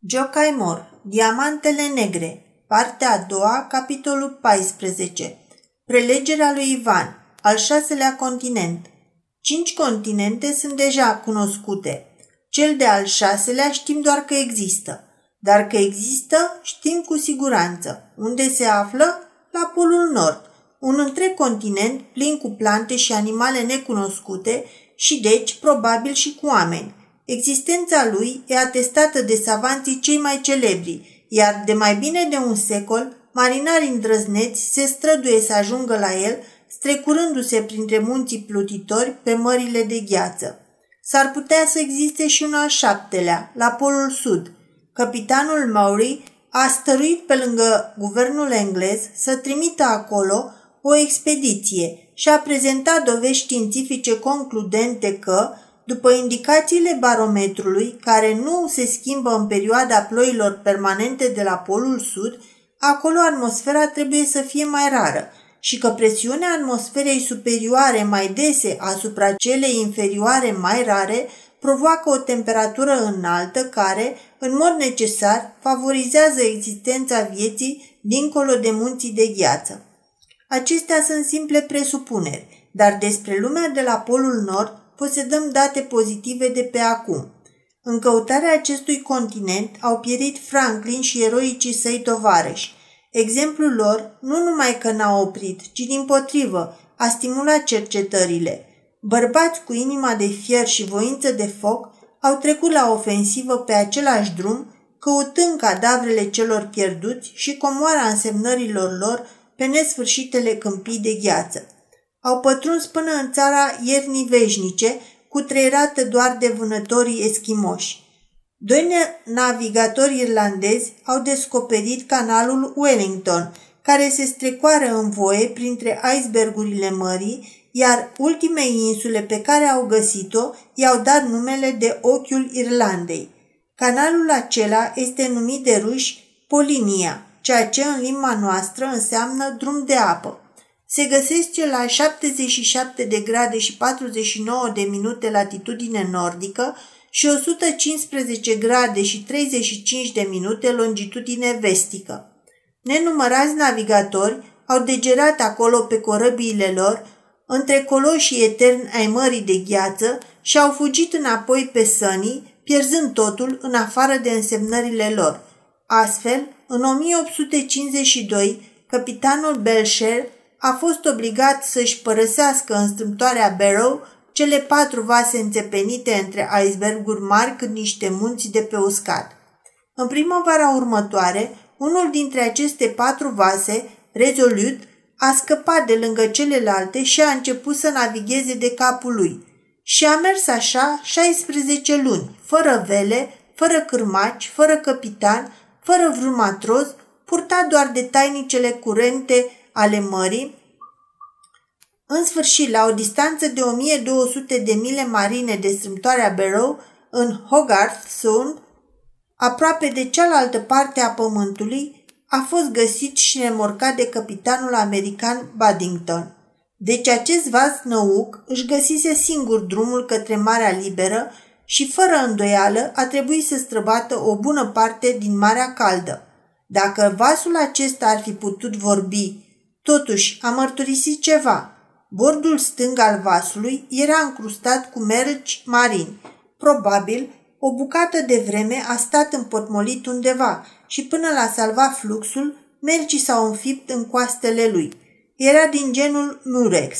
Jocaimor, Diamantele Negre, partea a doua, capitolul 14. Prelegerea lui Ivan, al șaselea continent. Cinci continente sunt deja cunoscute. Cel de al șaselea știm doar că există. Dar că există, știm cu siguranță. Unde se află? La Polul Nord. Un întreg continent plin cu plante și animale necunoscute și deci probabil și cu oameni. Existența lui e atestată de savanții cei mai celebri, iar de mai bine de un secol, marinari îndrăzneți se străduie să ajungă la el, strecurându-se printre munții plutitori pe mările de gheață. S-ar putea să existe și un al șaptelea, la Polul Sud. Capitanul Maury a stăruit pe lângă guvernul englez să trimită acolo o expediție și a prezentat dovezi științifice concludente că, după indicațiile barometrului, care nu se schimbă în perioada ploilor permanente de la Polul Sud, acolo atmosfera trebuie să fie mai rară și că presiunea atmosferei superioare mai dese asupra celei inferioare mai rare provoacă o temperatură înaltă care, în mod necesar, favorizează existența vieții dincolo de munții de gheață. Acestea sunt simple presupuneri, dar despre lumea de la Polul Nord posedăm date pozitive de pe acum. În căutarea acestui continent au pierit Franklin și eroicii săi tovarăși. Exemplul lor nu numai că n-a oprit, ci din potrivă a stimulat cercetările. Bărbați cu inima de fier și voință de foc au trecut la ofensivă pe același drum, căutând cadavrele celor pierduți și comoara însemnărilor lor pe nesfârșitele câmpii de gheață au pătruns până în țara iernii veșnice, cutreierată doar de vânătorii eschimoși. Doi navigatori irlandezi au descoperit canalul Wellington, care se strecoară în voie printre icebergurile mării, iar ultimei insule pe care au găsit-o i-au dat numele de Ochiul Irlandei. Canalul acela este numit de ruși Polinia, ceea ce în limba noastră înseamnă drum de apă se găsește la 77 de grade și 49 de minute latitudine nordică și 115 grade și 35 de minute longitudine vestică. Nenumărați navigatori au degerat acolo pe corăbiile lor, între coloșii eterni ai mării de gheață și au fugit înapoi pe sănii, pierzând totul în afară de însemnările lor. Astfel, în 1852, capitanul Belcher a fost obligat să-și părăsească în strâmtoarea Barrow cele patru vase înțepenite între iceberguri mari cât niște munți de pe uscat. În primăvara următoare, unul dintre aceste patru vase, rezolut, a scăpat de lângă celelalte și a început să navigheze de capul lui. Și a mers așa 16 luni, fără vele, fără cârmaci, fără capitan, fără vreun matros, purtat doar de tainicele curente ale mării, în sfârșit, la o distanță de 1200 de mile marine de strâmtoarea Barrow, în Hogarth Sound, aproape de cealaltă parte a pământului, a fost găsit și remorcat de capitanul american Baddington. Deci acest vas năuc își găsise singur drumul către Marea Liberă și fără îndoială a trebuit să străbată o bună parte din Marea Caldă. Dacă vasul acesta ar fi putut vorbi Totuși, a mărturisit ceva. Bordul stâng al vasului era încrustat cu merci marini. Probabil, o bucată de vreme a stat împotmolit undeva și până la salva fluxul, mercii s-au înfipt în coastele lui. Era din genul Murex.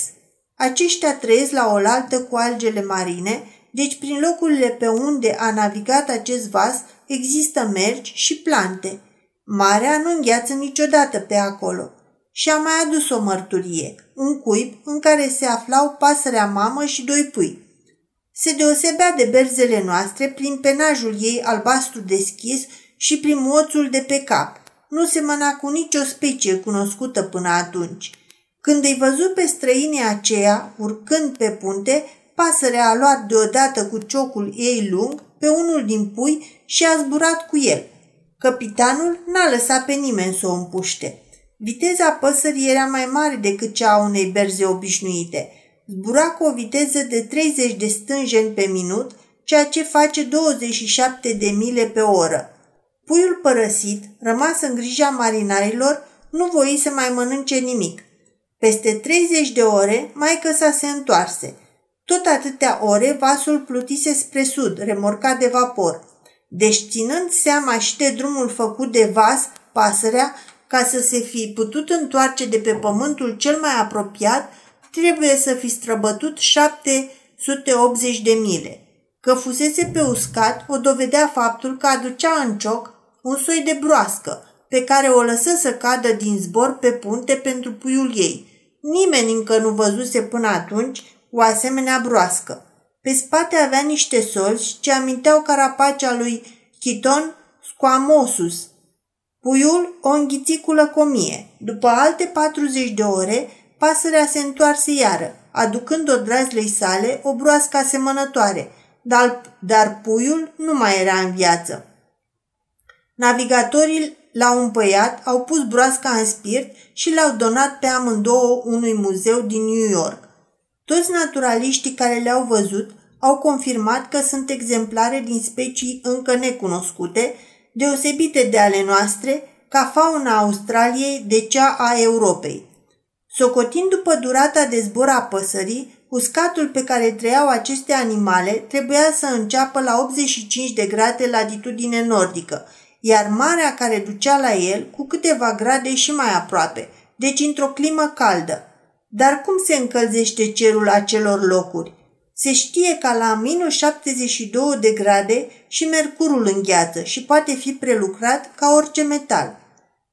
Aceștia trăiesc la oaltă cu algele marine, deci prin locurile pe unde a navigat acest vas există merci și plante. Marea nu îngheață niciodată pe acolo și a mai adus o mărturie, un cuib în care se aflau pasărea mamă și doi pui. Se deosebea de berzele noastre prin penajul ei albastru deschis și prin moțul de pe cap. Nu semăna cu nicio specie cunoscută până atunci. Când îi văzut pe străinii aceea, urcând pe punte, pasărea a luat deodată cu ciocul ei lung pe unul din pui și a zburat cu el. Capitanul n-a lăsat pe nimeni să o împuște. Viteza păsării era mai mare decât cea a unei berze obișnuite. Zbura cu o viteză de 30 de stânjeni pe minut, ceea ce face 27 de mile pe oră. Puiul părăsit, rămas în grija marinarilor, nu voi să mai mănânce nimic. Peste 30 de ore, maică sa se întoarse. Tot atâtea ore, vasul plutise spre sud, remorcat de vapor. Deci, ținând seama și de drumul făcut de vas, pasărea, ca să se fi putut întoarce de pe pământul cel mai apropiat, trebuie să fi străbătut 780 de mile. Că fusese pe uscat o dovedea faptul că aducea în cioc un soi de broască, pe care o lăsă să cadă din zbor pe punte pentru puiul ei. Nimeni încă nu văzuse până atunci o asemenea broască. Pe spate avea niște solzi ce aminteau carapacea lui Chiton squamosus. Puiul o înghiți cu lăcomie. După alte 40 de ore, pasărea se întoarse iară, aducând odrazlei sale o broască asemănătoare, dar, dar puiul nu mai era în viață. Navigatorii l-au împăiat, au pus broasca în spirit și l-au donat pe amândouă unui muzeu din New York. Toți naturaliștii care le-au văzut au confirmat că sunt exemplare din specii încă necunoscute, deosebite de ale noastre, ca fauna Australiei de cea a Europei. Socotind după durata de zbor a păsării, uscatul pe care trăiau aceste animale trebuia să înceapă la 85 de grade latitudine nordică, iar marea care ducea la el cu câteva grade și mai aproape, deci într-o climă caldă. Dar cum se încălzește cerul acelor locuri? Se știe că la minus 72 de grade și mercurul îngheață și poate fi prelucrat ca orice metal.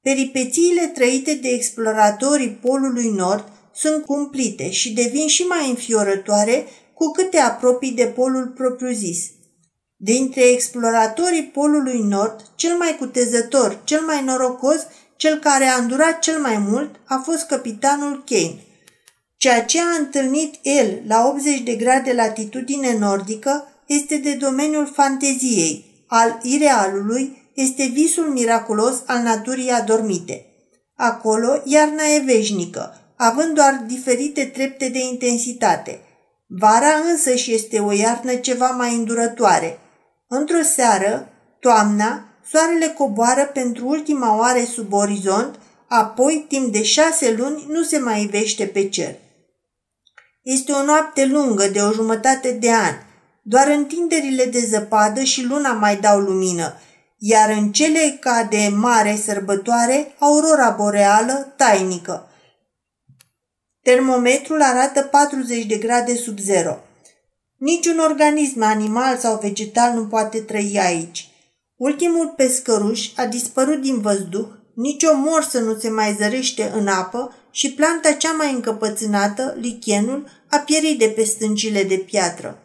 Peripețiile trăite de exploratorii Polului Nord sunt cumplite și devin și mai înfiorătoare cu cât te apropii de polul propriu-zis. Dintre exploratorii Polului Nord, cel mai cutezător, cel mai norocos, cel care a îndurat cel mai mult, a fost capitanul Kane – Ceea ce a întâlnit el la 80 de grade latitudine nordică este de domeniul fanteziei, al irealului, este visul miraculos al naturii adormite. Acolo, iarna e veșnică, având doar diferite trepte de intensitate. Vara însă și este o iarnă ceva mai îndurătoare. Într-o seară, toamna, soarele coboară pentru ultima oară sub orizont, apoi, timp de șase luni, nu se mai ivește pe cer. Este o noapte lungă de o jumătate de an. Doar întinderile de zăpadă și luna mai dau lumină, iar în cele ca de mare sărbătoare, aurora boreală tainică. Termometrul arată 40 de grade sub zero. Niciun organism animal sau vegetal nu poate trăi aici. Ultimul pescăruș a dispărut din văzduh, nicio morsă nu se mai zărește în apă și planta cea mai încăpățânată, lichienul, a pierit de pe stâncile de piatră.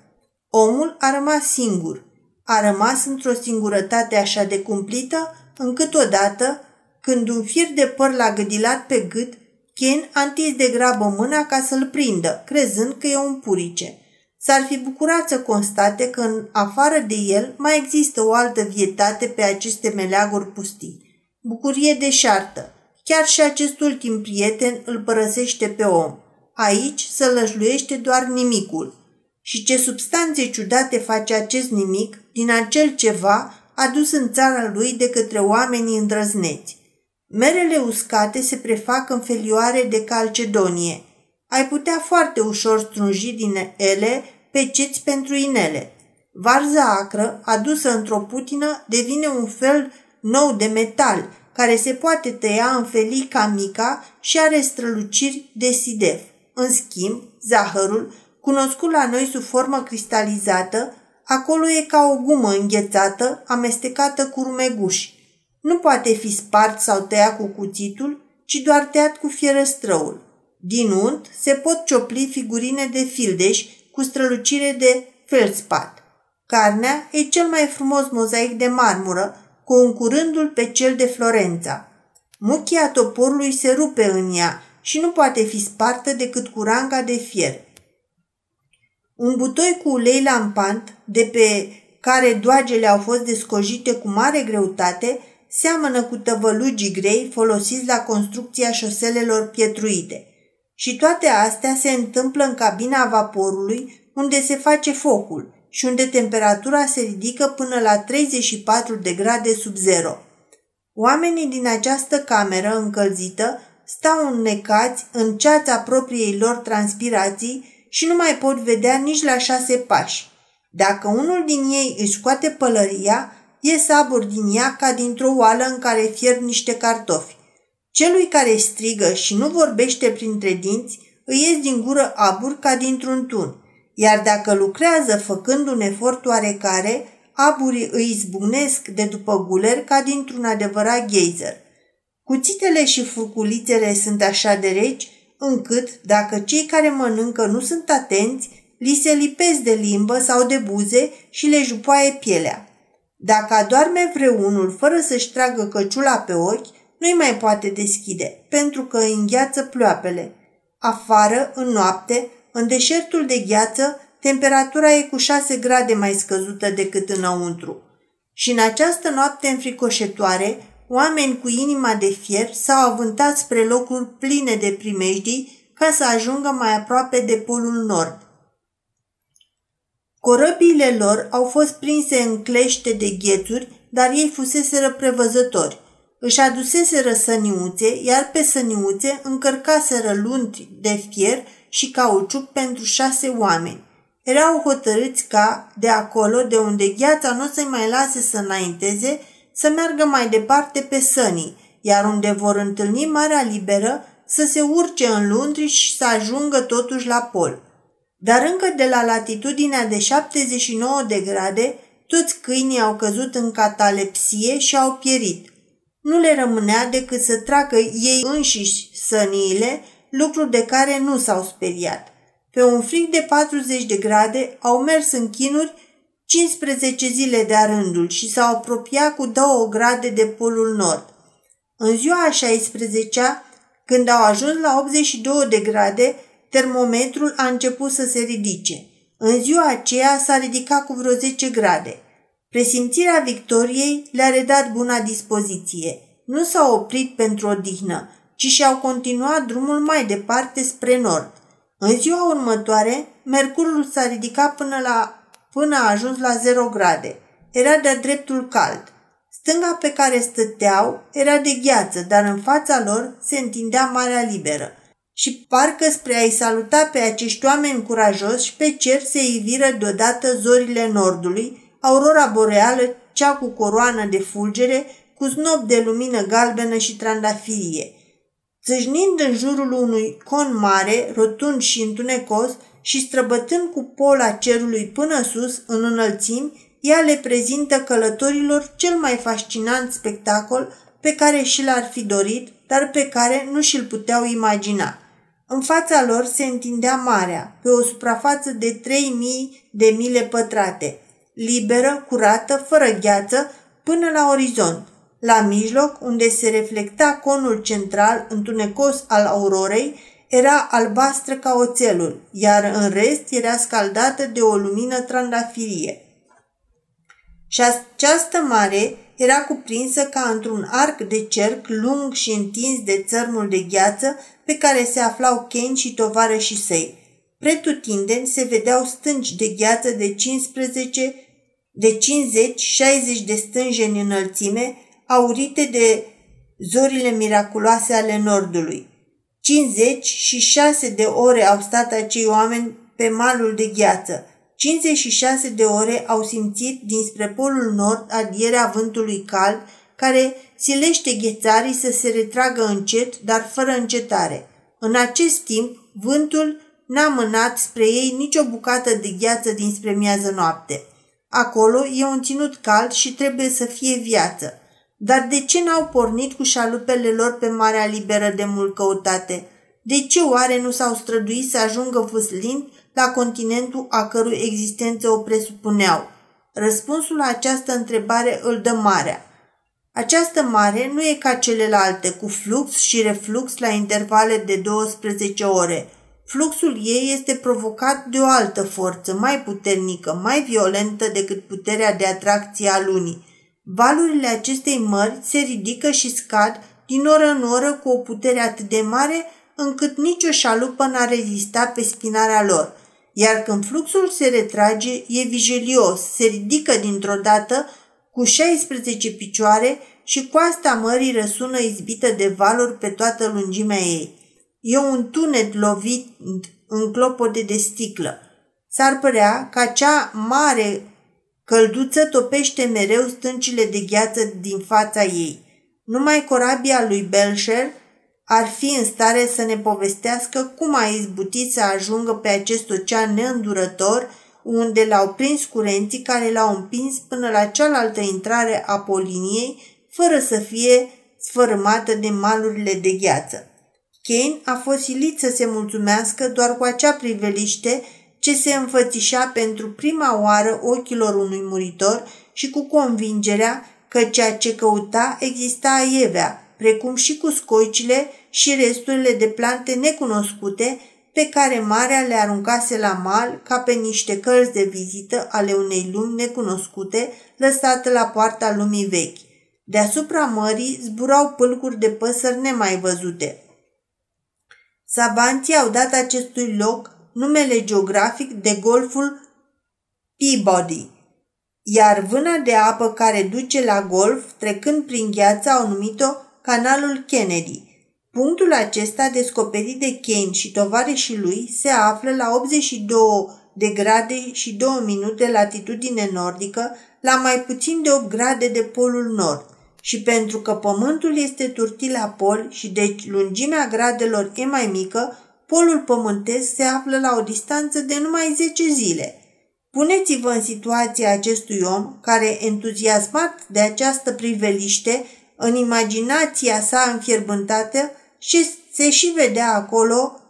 Omul a rămas singur. A rămas într-o singurătate așa de cumplită, încât odată, când un fir de păr l-a gâdilat pe gât, Ken a întins de grabă mâna ca să-l prindă, crezând că e un purice. S-ar fi bucurat să constate că în afară de el mai există o altă vietate pe aceste meleaguri pustii. Bucurie deșartă, Chiar și acest ultim prieten îl părăsește pe om. Aici se lășluiește doar nimicul. Și ce substanțe ciudate face acest nimic din acel ceva adus în țara lui de către oamenii îndrăzneți. Merele uscate se prefac în felioare de calcedonie. Ai putea foarte ușor strunji din ele pe ceți pentru inele. Varza acră, adusă într-o putină, devine un fel nou de metal, care se poate tăia în felii ca mica și are străluciri de sidef. În schimb, zahărul, cunoscut la noi sub formă cristalizată, acolo e ca o gumă înghețată, amestecată cu rumeguși. Nu poate fi spart sau tăiat cu cuțitul, ci doar tăiat cu fierăstrăul. Din unt se pot ciopli figurine de fildeș cu strălucire de feldspat. Carnea e cel mai frumos mozaic de marmură, concurându-l pe cel de Florența. Muchia toporului se rupe în ea și nu poate fi spartă decât cu ranga de fier. Un butoi cu ulei lampant, de pe care doagele au fost descojite cu mare greutate, seamănă cu tăvălugii grei folosiți la construcția șoselelor pietruite. Și toate astea se întâmplă în cabina vaporului, unde se face focul, și unde temperatura se ridică până la 34 de grade sub zero. Oamenii din această cameră încălzită stau înnecați în ceața propriei lor transpirații și nu mai pot vedea nici la șase pași. Dacă unul din ei își scoate pălăria, e sabur din ea ca dintr-o oală în care fierb niște cartofi. Celui care strigă și nu vorbește printre dinți, îi ies din gură abur ca dintr-un tun, iar dacă lucrează făcând un efort oarecare, aburii îi izbucnesc de după guler ca dintr-un adevărat geyser. Cuțitele și furculițele sunt așa de reci, încât, dacă cei care mănâncă nu sunt atenți, li se lipesc de limbă sau de buze și le jupoaie pielea. Dacă adorme vreunul fără să-și tragă căciula pe ochi, nu-i mai poate deschide, pentru că îi îngheață ploapele. Afară, în noapte, în deșertul de gheață, temperatura e cu șase grade mai scăzută decât înăuntru. Și în această noapte înfricoșătoare, oameni cu inima de fier s-au avântat spre locuri pline de primejdii ca să ajungă mai aproape de polul nord. Corăbiile lor au fost prinse în clește de ghețuri, dar ei fuseseră prevăzători. Își aduseseră săniuțe, iar pe săniuțe încărcaseră luntri de fier și cauciuc pentru șase oameni. Erau hotărâți ca, de acolo, de unde gheața nu se mai lase să înainteze, să meargă mai departe pe sănii, iar unde vor întâlni Marea Liberă, să se urce în luntri și să ajungă totuși la pol. Dar încă de la latitudinea de 79 de grade, toți câinii au căzut în catalepsie și au pierit. Nu le rămânea decât să tragă ei înșiși săniile, lucru de care nu s-au speriat. Pe un frig de 40 de grade au mers în chinuri 15 zile de rândul și s-au apropiat cu 2 grade de polul nord. În ziua a 16-a, când au ajuns la 82 de grade, termometrul a început să se ridice. În ziua aceea s-a ridicat cu vreo 10 grade. Presimțirea victoriei le-a redat buna dispoziție. Nu s-au oprit pentru o dihnă, ci și-au continuat drumul mai departe spre nord. În ziua următoare, mercurul s-a ridicat până, la, până a ajuns la 0 grade. Era de-a dreptul cald. Stânga pe care stăteau era de gheață, dar în fața lor se întindea Marea Liberă. Și parcă spre a-i saluta pe acești oameni curajoși, pe cer se iviră deodată zorile nordului, aurora boreală, cea cu coroană de fulgere, cu snop de lumină galbenă și trandafirie – Țâșnind în jurul unui con mare, rotund și întunecos și străbătând cu pola cerului până sus, în înălțimi, ea le prezintă călătorilor cel mai fascinant spectacol pe care și l-ar fi dorit, dar pe care nu și-l puteau imagina. În fața lor se întindea marea, pe o suprafață de 3000 de mile pătrate, liberă, curată, fără gheață, până la orizont – la mijloc, unde se reflecta conul central întunecos al aurorei, era albastră ca oțelul, iar în rest era scaldată de o lumină trandafirie. Și această mare era cuprinsă ca într-un arc de cerc lung și întins de țărmul de gheață pe care se aflau Ken și tovarășii săi. Pretutindeni se vedeau stânci de gheață de 15, de 50-60 de stânjeni înălțime, aurite de zorile miraculoase ale Nordului. 56 de ore au stat acei oameni pe malul de gheață. 56 de ore au simțit dinspre polul nord adierea vântului cald, care silește ghețarii să se retragă încet, dar fără încetare. În acest timp, vântul n-a mânat spre ei nicio bucată de gheață dinspre miază noapte. Acolo e un ținut cald și trebuie să fie viață. Dar de ce n-au pornit cu șalupele lor pe Marea Liberă de mult căutate? De ce oare nu s-au străduit să ajungă vâslind la continentul a cărui existență o presupuneau? Răspunsul la această întrebare îl dă marea. Această mare nu e ca celelalte, cu flux și reflux la intervale de 12 ore. Fluxul ei este provocat de o altă forță, mai puternică, mai violentă decât puterea de atracție a lunii. Valurile acestei mări se ridică și scad din oră în oră cu o putere atât de mare încât nicio șalupă n-a rezistat pe spinarea lor, iar când fluxul se retrage, e vigelios, se ridică dintr-o dată cu 16 picioare și coasta mării răsună izbită de valuri pe toată lungimea ei. E un tunet lovit în clopote de sticlă. S-ar părea că acea mare călduță topește mereu stâncile de gheață din fața ei. Numai corabia lui Belcher ar fi în stare să ne povestească cum a izbutit să ajungă pe acest ocean neîndurător, unde l-au prins curenții care l-au împins până la cealaltă intrare a Poliniei, fără să fie sfărâmată de malurile de gheață. Kane a fost silit să se mulțumească doar cu acea priveliște ce se înfățișa pentru prima oară ochilor unui muritor și cu convingerea că ceea ce căuta exista aievea, precum și cu scoicile și resturile de plante necunoscute pe care marea le aruncase la mal ca pe niște cărți de vizită ale unei lumi necunoscute lăsate la poarta lumii vechi. Deasupra mării zburau pâlcuri de păsări nemai văzute. Savanții au dat acestui loc numele geografic de golful Peabody, iar vâna de apă care duce la golf, trecând prin gheață, au numit-o canalul Kennedy. Punctul acesta, descoperit de Kane și tovarășii lui, se află la 82 de grade și 2 minute latitudine nordică, la mai puțin de 8 grade de polul nord. Și pentru că pământul este turtit la pol și deci lungimea gradelor e mai mică, polul pământesc se află la o distanță de numai 10 zile. Puneți-vă în situația acestui om care, entuziasmat de această priveliște, în imaginația sa înfierbântată și se și vedea acolo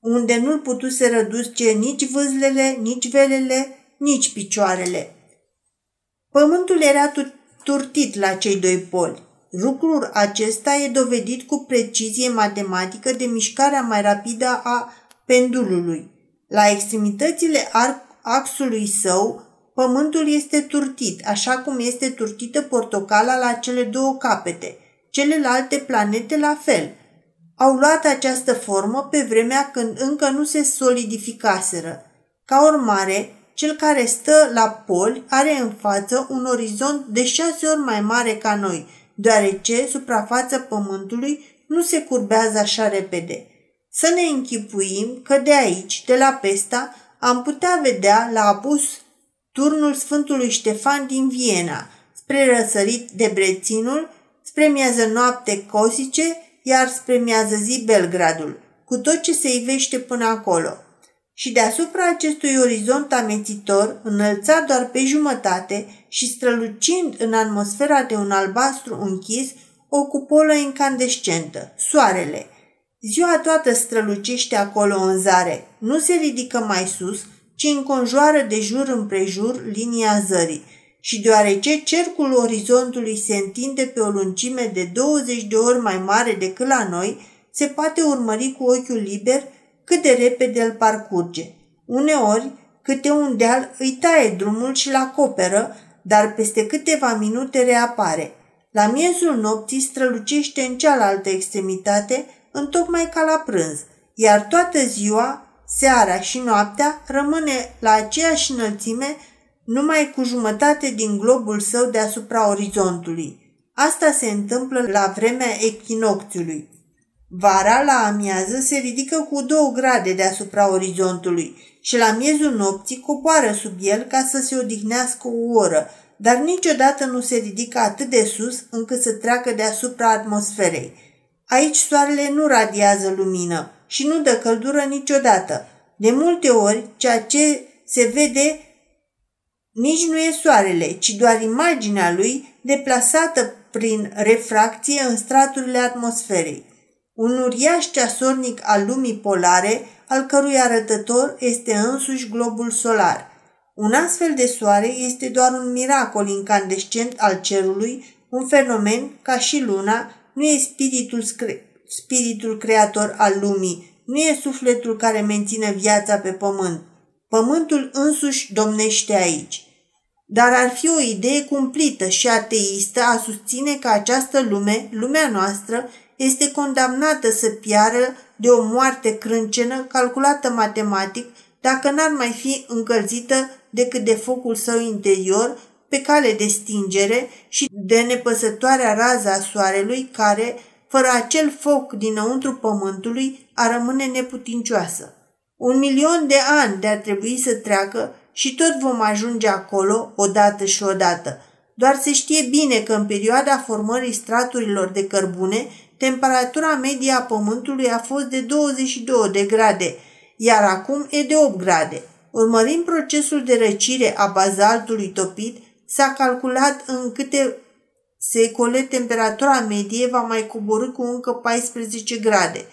unde nu-l putuse răduce nici vâzlele, nici velele, nici picioarele. Pământul era turtit la cei doi poli. Lucrul acesta e dovedit cu precizie matematică de mișcarea mai rapidă a pendulului. La extremitățile axului său, pământul este turtit, așa cum este turtită portocala la cele două capete. Celelalte planete la fel. Au luat această formă pe vremea când încă nu se solidificaseră. Ca urmare, cel care stă la poli are în față un orizont de șase ori mai mare ca noi, deoarece suprafața pământului nu se curbează așa repede. Să ne închipuim că de aici, de la Pesta, am putea vedea la abus turnul Sfântului Ștefan din Viena, spre răsărit de Breținul, spre miază noapte Cosice, iar spre miază zi Belgradul, cu tot ce se ivește până acolo. Și deasupra acestui orizont amețitor, înălțat doar pe jumătate și strălucind în atmosfera de un albastru închis, o cupolă incandescentă, soarele. Ziua toată strălucește acolo în zare, nu se ridică mai sus, ci înconjoară de jur împrejur linia zării. Și deoarece cercul orizontului se întinde pe o lungime de 20 de ori mai mare decât la noi, se poate urmări cu ochiul liber cât de repede îl parcurge. Uneori, câte un deal îi taie drumul și-l acoperă, dar peste câteva minute reapare. La miezul nopții strălucește în cealaltă extremitate, întocmai ca la prânz, iar toată ziua, seara și noaptea rămâne la aceeași înălțime, numai cu jumătate din globul său deasupra orizontului. Asta se întâmplă la vremea echinocțiului. Vara, la amiază, se ridică cu două grade deasupra orizontului și la miezul nopții coboară sub el ca să se odihnească o oră, dar niciodată nu se ridică atât de sus încât să treacă deasupra atmosferei. Aici soarele nu radiază lumină și nu dă căldură niciodată. De multe ori, ceea ce se vede nici nu e soarele, ci doar imaginea lui deplasată prin refracție în straturile atmosferei. Un uriaș ceasornic al lumii polare, al cărui arătător este însuși globul solar. Un astfel de soare este doar un miracol incandescent al cerului, un fenomen, ca și luna, nu e spiritul, scre- spiritul creator al lumii, nu e sufletul care menține viața pe pământ. Pământul însuși domnește aici. Dar ar fi o idee cumplită și ateistă a susține că această lume, lumea noastră, este condamnată să piară de o moarte crâncenă calculată matematic dacă n-ar mai fi încălzită decât de focul său interior, pe cale de stingere și de nepăsătoarea raza a soarelui care, fără acel foc dinăuntru pământului, a rămâne neputincioasă. Un milion de ani de-ar trebui să treacă și tot vom ajunge acolo odată și odată. Doar se știe bine că în perioada formării straturilor de cărbune, temperatura medie a Pământului a fost de 22 de grade, iar acum e de 8 grade. Urmărind procesul de răcire a bazaltului topit, s-a calculat în câte secole temperatura medie va mai coborâ cu încă 14 grade.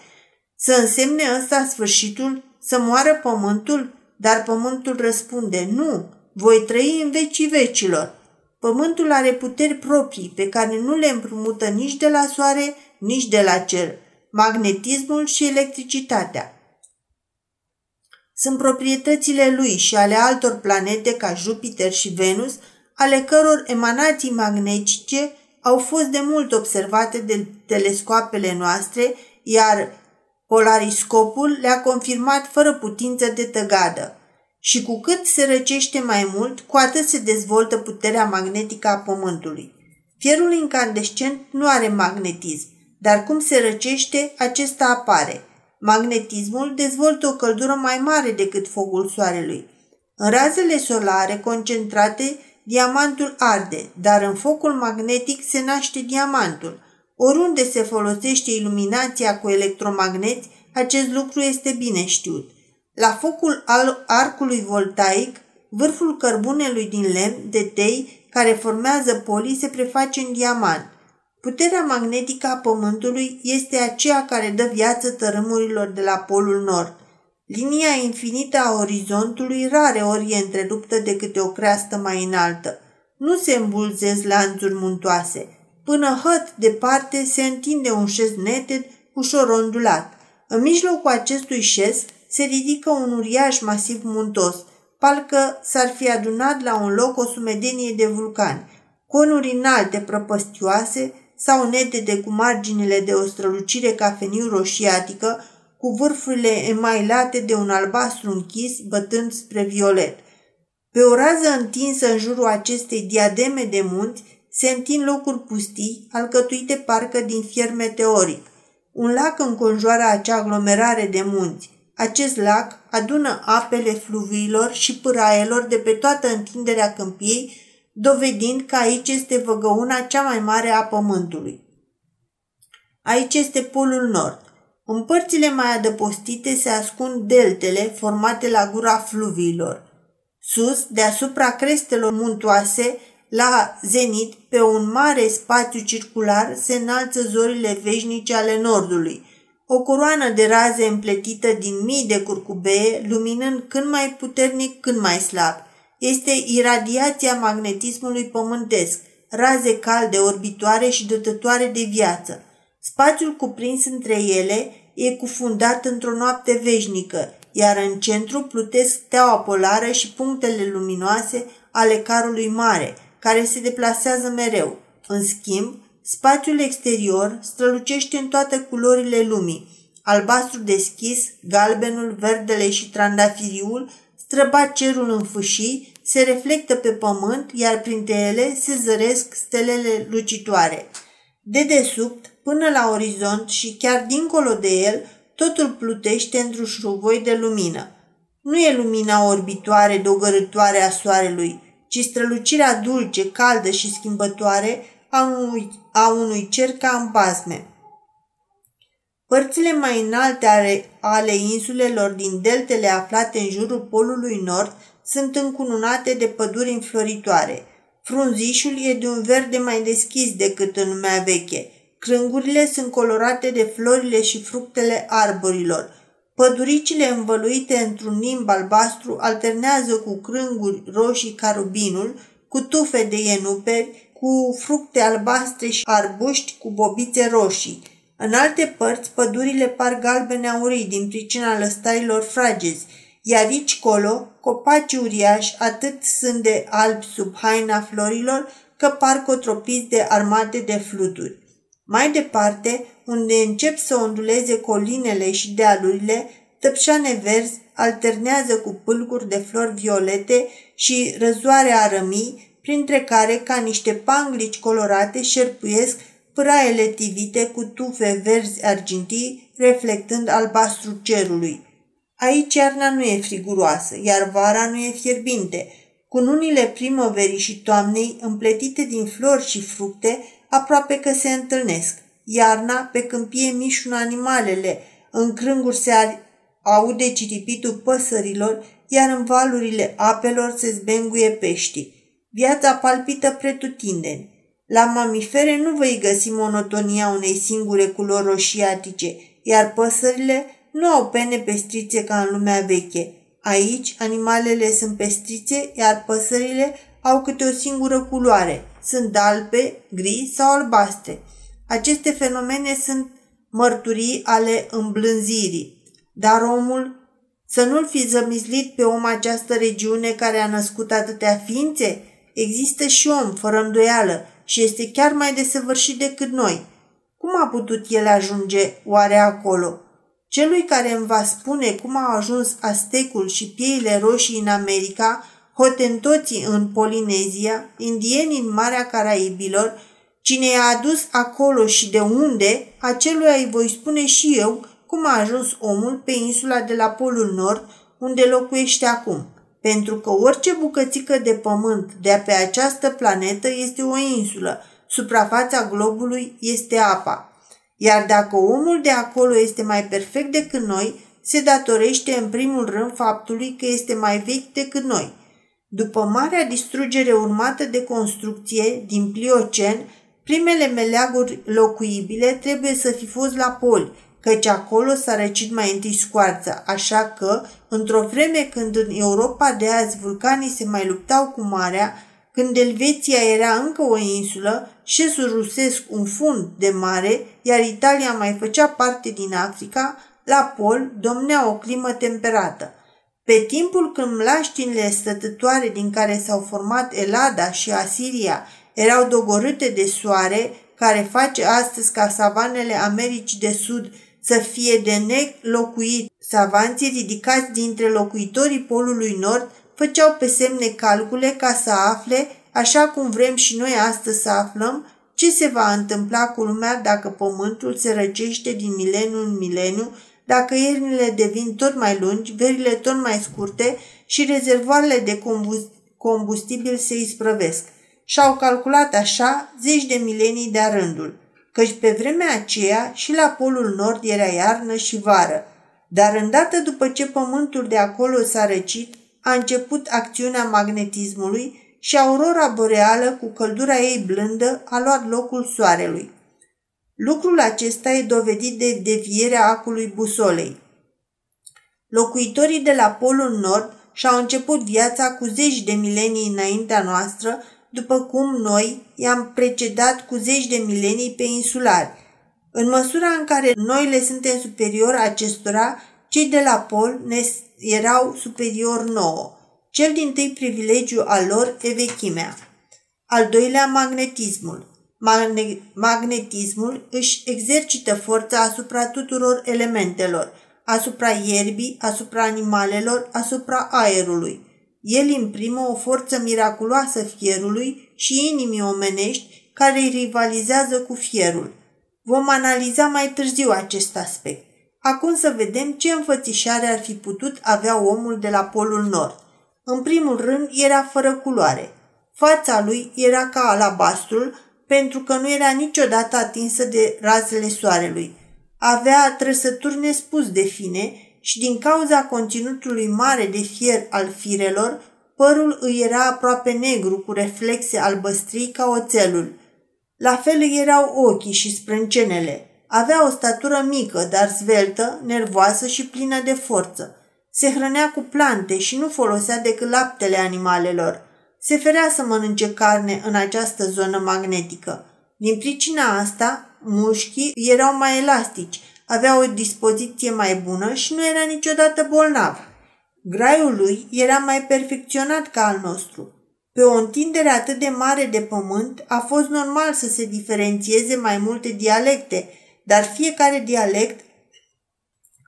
Să însemne ăsta sfârșitul? Să moară pământul? Dar pământul răspunde, nu, voi trăi în vecii vecilor. Pământul are puteri proprii pe care nu le împrumută nici de la soare, nici de la cer, magnetismul și electricitatea. Sunt proprietățile lui și ale altor planete ca Jupiter și Venus, ale căror emanații magnetice au fost de mult observate de telescoapele noastre, iar polariscopul le-a confirmat fără putință de tăgadă. Și cu cât se răcește mai mult, cu atât se dezvoltă puterea magnetică a Pământului. Fierul incandescent nu are magnetism, dar cum se răcește, acesta apare. Magnetismul dezvoltă o căldură mai mare decât focul soarelui. În razele solare concentrate, diamantul arde, dar în focul magnetic se naște diamantul. Oriunde se folosește iluminația cu electromagneți, acest lucru este bine știut. La focul al arcului voltaic, vârful cărbunelui din lemn de tei care formează polii se preface în diamant. Puterea magnetică a Pământului este aceea care dă viață tărâmurilor de la polul nord. Linia infinită a orizontului rare ori e întreruptă de câte o creastă mai înaltă. Nu se îmbulzesc lanțuri muntoase. Până hăt departe se întinde un șez neted, ușor ondulat. În mijlocul acestui șez se ridică un uriaș masiv muntos, parcă s-ar fi adunat la un loc o sumedenie de vulcani, conuri înalte prăpăstioase sau netede cu marginile de o strălucire cafeniu roșiatică, cu vârfurile emailate de un albastru închis, bătând spre violet. Pe o rază întinsă în jurul acestei diademe de munți se întind locuri pustii, alcătuite parcă din fier meteoric. Un lac înconjoară acea aglomerare de munți. Acest lac adună apele fluviilor și pâraielor de pe toată întinderea câmpiei, dovedind că aici este văgăuna cea mai mare a pământului. Aici este polul nord. În părțile mai adăpostite se ascund deltele formate la gura fluviilor. Sus, deasupra crestelor muntoase, la zenit, pe un mare spațiu circular, se înalță zorile veșnice ale nordului – o coroană de raze împletită din mii de curcubee, luminând când mai puternic, când mai slab. Este iradiația magnetismului pământesc, raze calde, orbitoare și dătătoare de viață. Spațiul cuprins între ele e cufundat într-o noapte veșnică, iar în centru plutesc steaua polară și punctele luminoase ale carului mare, care se deplasează mereu. În schimb, Spațiul exterior strălucește în toate culorile lumii. Albastru deschis, galbenul, verdele și trandafiriul străbat cerul în fâșii, se reflectă pe pământ, iar printre ele se zăresc stelele lucitoare. De desubt, până la orizont și chiar dincolo de el, totul plutește într-un șruvoi de lumină. Nu e lumina orbitoare, dogărătoare a soarelui, ci strălucirea dulce, caldă și schimbătoare a unui, a unui cer ca în basme. Părțile mai înalte ale, ale insulelor din deltele aflate în jurul polului nord sunt încununate de păduri înfloritoare. Frunzișul e de un verde mai deschis decât în lumea veche. Crângurile sunt colorate de florile și fructele arborilor. Păduricile învăluite într-un nimb albastru alternează cu crânguri roșii ca rubinul, cu tufe de ienuperi, cu fructe albastre și arbuști cu bobițe roșii. În alte părți, pădurile par galbene aurii din pricina lăstarilor fragezi, iar aici colo, copacii uriași atât sunt de albi sub haina florilor, că par cotropiți de armate de fluturi. Mai departe, unde încep să onduleze colinele și dealurile, tăpșane verzi, alternează cu pâlguri de flori violete și răzoare arămii, printre care, ca niște panglici colorate, șerpuiesc praiele tivite cu tufe verzi argintii, reflectând albastru cerului. Aici iarna nu e friguroasă, iar vara nu e fierbinte. Cununile primăverii și toamnei, împletite din flori și fructe, aproape că se întâlnesc. Iarna, pe câmpie mișună animalele, în crânguri se aude ciripitul păsărilor, iar în valurile apelor se zbenguie peștii. Viața palpită pretutindeni. La mamifere nu vei găsi monotonia unei singure culori roșiatice, iar păsările nu au pene pestrițe ca în lumea veche. Aici, animalele sunt pestrițe, iar păsările au câte o singură culoare. Sunt albe, gri sau albastre. Aceste fenomene sunt mărturii ale îmblânzirii. Dar omul, să nu-l fi zămizlit pe om această regiune care a născut atâtea ființe? Există și om, fără îndoială, și este chiar mai desăvârșit decât noi. Cum a putut el ajunge oare acolo? Celui care îmi va spune cum au ajuns astecul și pieile roșii în America, hotentoții în Polinezia, indienii în Marea Caraibilor, cine i-a adus acolo și de unde, acelui îi voi spune și eu cum a ajuns omul pe insula de la Polul Nord, unde locuiește acum. Pentru că orice bucățică de pământ de pe această planetă este o insulă, suprafața globului este apa. Iar dacă omul de acolo este mai perfect decât noi, se datorește în primul rând faptului că este mai vechi decât noi. După marea distrugere urmată de construcție din Pliocen, primele meleaguri locuibile trebuie să fi fost la poli, căci acolo s-a răcit mai întâi scoarța, așa că, într-o vreme când în Europa de azi vulcanii se mai luptau cu marea, când Elveția era încă o insulă, șesul rusesc un fund de mare, iar Italia mai făcea parte din Africa, la pol domnea o climă temperată. Pe timpul când mlaștinile stătătoare din care s-au format Elada și Asiria erau dogorâte de soare, care face astăzi ca savanele Americii de Sud să fie de nelocuit. Savanții ridicați dintre locuitorii polului nord făceau pe semne calcule ca să afle, așa cum vrem și noi astăzi să aflăm, ce se va întâmpla cu lumea dacă pământul se răcește din mileniu în mileniu, dacă iernile devin tot mai lungi, verile tot mai scurte și rezervoarele de combustibil se isprăvesc. Și-au calculat așa zeci de milenii de rândul căci pe vremea aceea și la polul nord era iarnă și vară. Dar îndată după ce pământul de acolo s-a răcit, a început acțiunea magnetismului și aurora boreală cu căldura ei blândă a luat locul soarelui. Lucrul acesta e dovedit de devierea acului busolei. Locuitorii de la Polul Nord și-au început viața cu zeci de milenii înaintea noastră după cum noi i-am precedat cu zeci de milenii pe insulari. În măsura în care noi le suntem superior acestora, cei de la pol ne erau superior nouă. Cel din tâi privilegiu al lor e vechimea. Al doilea, magnetismul. Magne- magnetismul își exercită forța asupra tuturor elementelor, asupra ierbii, asupra animalelor, asupra aerului. El imprimă o forță miraculoasă fierului și inimii omenești care îi rivalizează cu fierul. Vom analiza mai târziu acest aspect. Acum să vedem ce înfățișare ar fi putut avea omul de la Polul Nord. În primul rând, era fără culoare. Fața lui era ca alabastrul, pentru că nu era niciodată atinsă de razele soarelui. Avea trăsături nespus de fine și din cauza conținutului mare de fier al firelor, părul îi era aproape negru cu reflexe albăstrii ca oțelul. La fel îi erau ochii și sprâncenele. Avea o statură mică, dar sveltă, nervoasă și plină de forță. Se hrănea cu plante și nu folosea decât laptele animalelor. Se ferea să mănânce carne în această zonă magnetică. Din pricina asta, mușchii erau mai elastici, avea o dispoziție mai bună și nu era niciodată bolnav. Graiul lui era mai perfecționat ca al nostru. Pe o întindere atât de mare de pământ, a fost normal să se diferențieze mai multe dialecte, dar fiecare dialect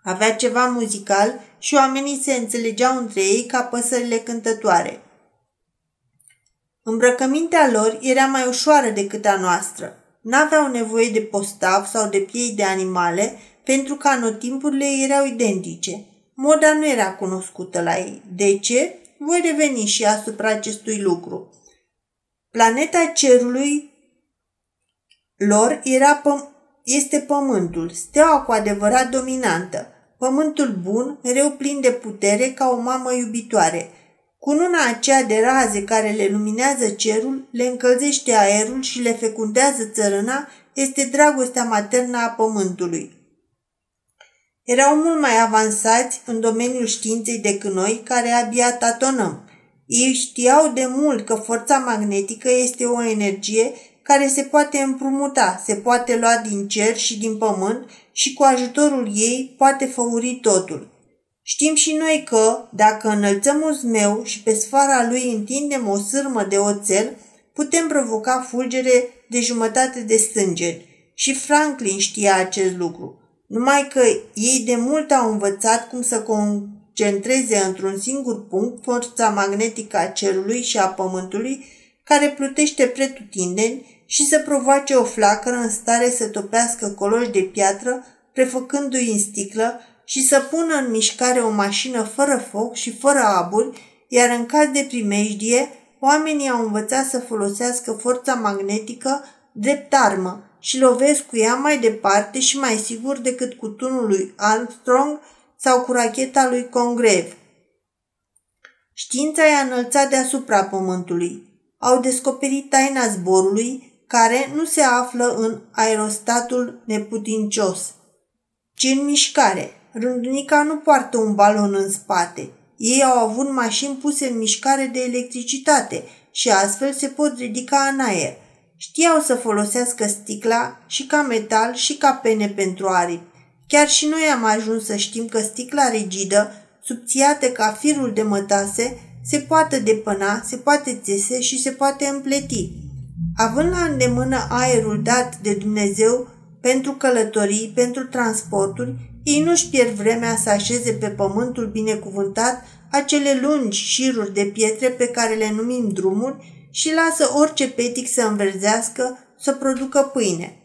avea ceva muzical și oamenii se înțelegeau între ei ca păsările cântătoare. Îmbrăcămintea lor era mai ușoară decât a noastră. N-aveau nevoie de postav sau de piei de animale, pentru că anotimpurile erau identice. Moda nu era cunoscută la ei. De ce? Voi reveni și asupra acestui lucru. Planeta cerului lor era păm- este pământul, steaua cu adevărat dominantă. Pământul bun, mereu plin de putere ca o mamă iubitoare. Cununa aceea de raze care le luminează cerul, le încălzește aerul și le fecundează țărâna, este dragostea maternă a pământului. Erau mult mai avansați în domeniul științei decât noi, care abia tatonăm. Ei știau de mult că forța magnetică este o energie care se poate împrumuta, se poate lua din cer și din pământ și cu ajutorul ei poate făuri totul. Știm și noi că, dacă înălțăm un zmeu și pe sfara lui întindem o sârmă de oțel, putem provoca fulgere de jumătate de stângeri. Și Franklin știa acest lucru. Numai că ei de mult au învățat cum să concentreze într-un singur punct forța magnetică a cerului și a pământului, care plutește pretutindeni și să provoace o flacără în stare să topească coloși de piatră, prefăcându-i în sticlă și să pună în mișcare o mașină fără foc și fără aburi, iar în caz de primejdie, oamenii au învățat să folosească forța magnetică drept armă și lovesc cu ea mai departe și mai sigur decât cu tunul lui Armstrong sau cu racheta lui Congreve. Știința i-a înălțat deasupra pământului. Au descoperit taina zborului, care nu se află în aerostatul neputincios, ci în mișcare. Rândunica nu poartă un balon în spate. Ei au avut mașini puse în mișcare de electricitate și astfel se pot ridica în aer. Știau să folosească sticla și ca metal și ca pene pentru aripi. Chiar și noi am ajuns să știm că sticla rigidă, subțiată ca firul de mătase, se poate depăna, se poate țese și se poate împleti. Având la îndemână aerul dat de Dumnezeu pentru călătorii, pentru transporturi, ei nu-și pierd vremea să așeze pe pământul binecuvântat acele lungi șiruri de pietre pe care le numim drumuri și lasă orice petic să înverzească, să producă pâine.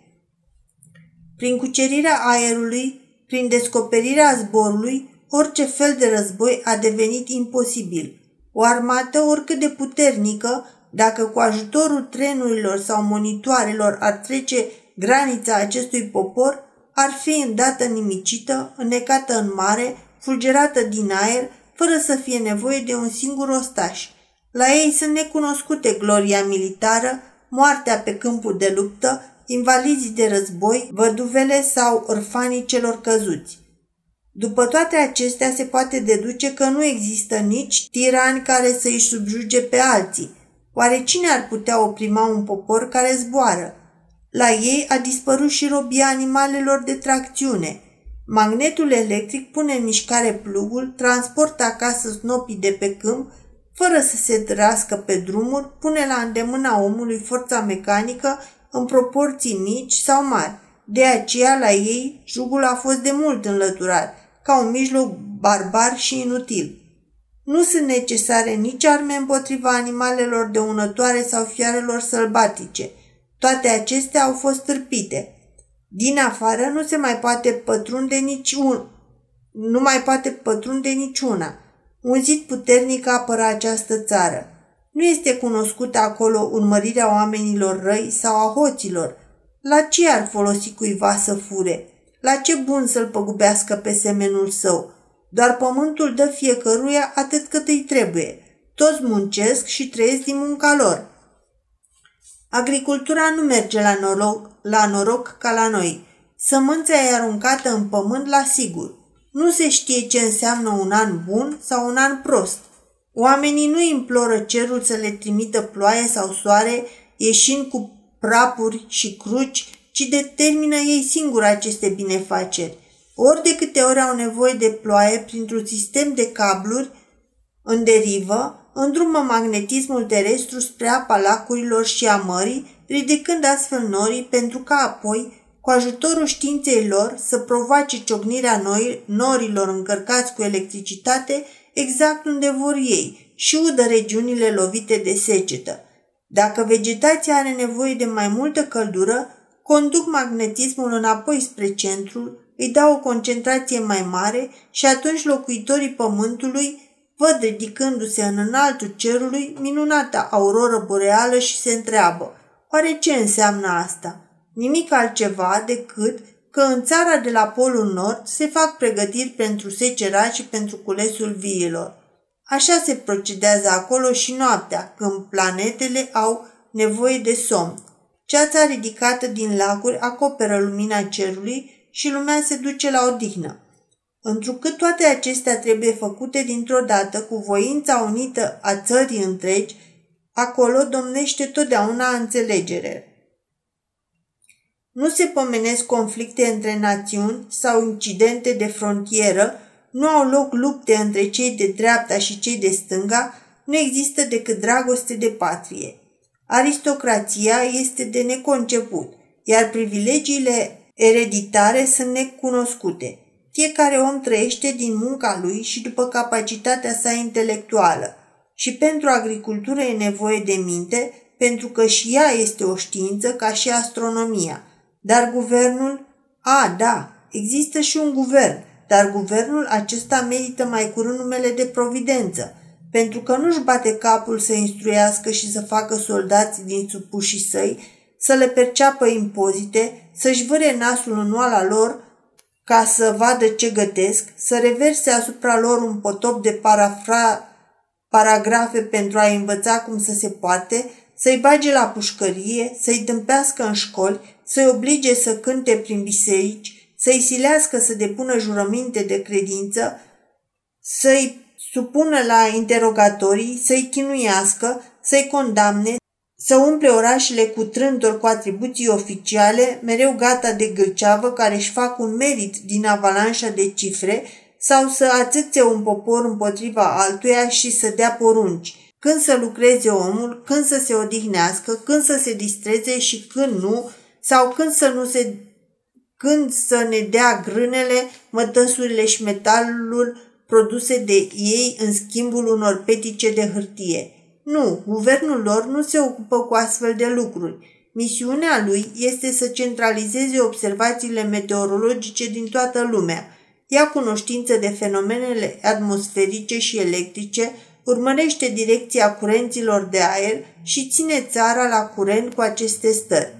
Prin cucerirea aerului, prin descoperirea zborului, orice fel de război a devenit imposibil. O armată, oricât de puternică, dacă cu ajutorul trenurilor sau monitoarelor ar trece granița acestui popor, ar fi îndată nimicită, înnecată în mare, fulgerată din aer, fără să fie nevoie de un singur ostaș. La ei sunt necunoscute gloria militară, moartea pe câmpul de luptă, invalizii de război, văduvele sau orfanii celor căzuți. După toate acestea se poate deduce că nu există nici tirani care să îi subjuge pe alții. Oare cine ar putea oprima un popor care zboară? La ei a dispărut și robia animalelor de tracțiune. Magnetul electric pune în mișcare plugul, transportă acasă snopii de pe câmp, fără să se trăscă pe drumuri, pune la îndemâna omului forța mecanică în proporții mici sau mari. De aceea, la ei, jugul a fost de mult înlăturat, ca un mijloc barbar și inutil. Nu sunt necesare nici arme împotriva animalelor dăunătoare sau fiarelor sălbatice – toate acestea au fost târpite. Din afară nu se mai poate pătrunde niciun, nu mai poate pătrunde niciuna. Un zid puternic apără această țară. Nu este cunoscută acolo urmărirea oamenilor răi sau a hoților. La ce ar folosi cuiva să fure? La ce bun să-l păgubească pe semenul său? Doar pământul dă fiecăruia atât cât îi trebuie. Toți muncesc și trăiesc din munca lor. Agricultura nu merge la noroc, la noroc ca la noi. Sămânța e aruncată în pământ la sigur. Nu se știe ce înseamnă un an bun sau un an prost. Oamenii nu imploră cerul să le trimită ploaie sau soare, ieșind cu prapuri și cruci, ci determină ei singuri aceste binefaceri. Ori de câte ori au nevoie de ploaie printr-un sistem de cabluri în derivă, îndrumă magnetismul terestru spre apa lacurilor și a mării, ridicând astfel norii pentru ca apoi, cu cu ajutorul științei lor să provoace ciocnirea noi, norilor încărcați cu electricitate exact unde vor ei și udă regiunile lovite de secetă. Dacă vegetația are nevoie de mai multă căldură, conduc magnetismul înapoi spre centru, îi dau o concentrație mai mare și atunci locuitorii pământului văd ridicându-se în înaltul cerului minunata auroră boreală și se întreabă, oare ce înseamnă asta? Nimic altceva decât că în țara de la Polul Nord se fac pregătiri pentru secera și pentru culesul viilor. Așa se procedează acolo și noaptea, când planetele au nevoie de somn. Ceața ridicată din lacuri acoperă lumina cerului și lumea se duce la odihnă. Întrucât toate acestea trebuie făcute dintr-o dată cu voința unită a țării întregi, acolo domnește totdeauna înțelegere. Nu se pomenesc conflicte între națiuni sau incidente de frontieră, nu au loc lupte între cei de dreapta și cei de stânga, nu există decât dragoste de patrie. Aristocrația este de neconceput, iar privilegiile ereditare sunt necunoscute. Fiecare om trăiește din munca lui și după capacitatea sa intelectuală. Și pentru agricultură e nevoie de minte, pentru că și ea este o știință ca și astronomia. Dar guvernul? A, da, există și un guvern, dar guvernul acesta merită mai curând numele de providență, pentru că nu-și bate capul să instruiască și să facă soldați din supușii săi, să le perceapă impozite, să-și vâre nasul în oala lor ca să vadă ce gătesc, să reverse asupra lor un potop de parafra, paragrafe pentru a învăța cum să se poate, să-i bage la pușcărie, să-i dâmpească în școli, să-i oblige să cânte prin biserici, să-i silească să depună jurăminte de credință, să-i supună la interogatorii, să-i chinuiască, să-i condamne, să umple orașele cu trântori cu atribuții oficiale, mereu gata de gâlceavă care își fac un merit din avalanșa de cifre, sau să atâțe un popor împotriva altuia și să dea porunci, când să lucreze omul, când să se odihnească, când să se distreze și când nu, sau când să nu se când să ne dea grânele, mătăsurile și metalul produse de ei în schimbul unor petice de hârtie. Nu, guvernul lor nu se ocupă cu astfel de lucruri. Misiunea lui este să centralizeze observațiile meteorologice din toată lumea. Ia cunoștință de fenomenele atmosferice și electrice, urmărește direcția curenților de aer și ține țara la curent cu aceste stări.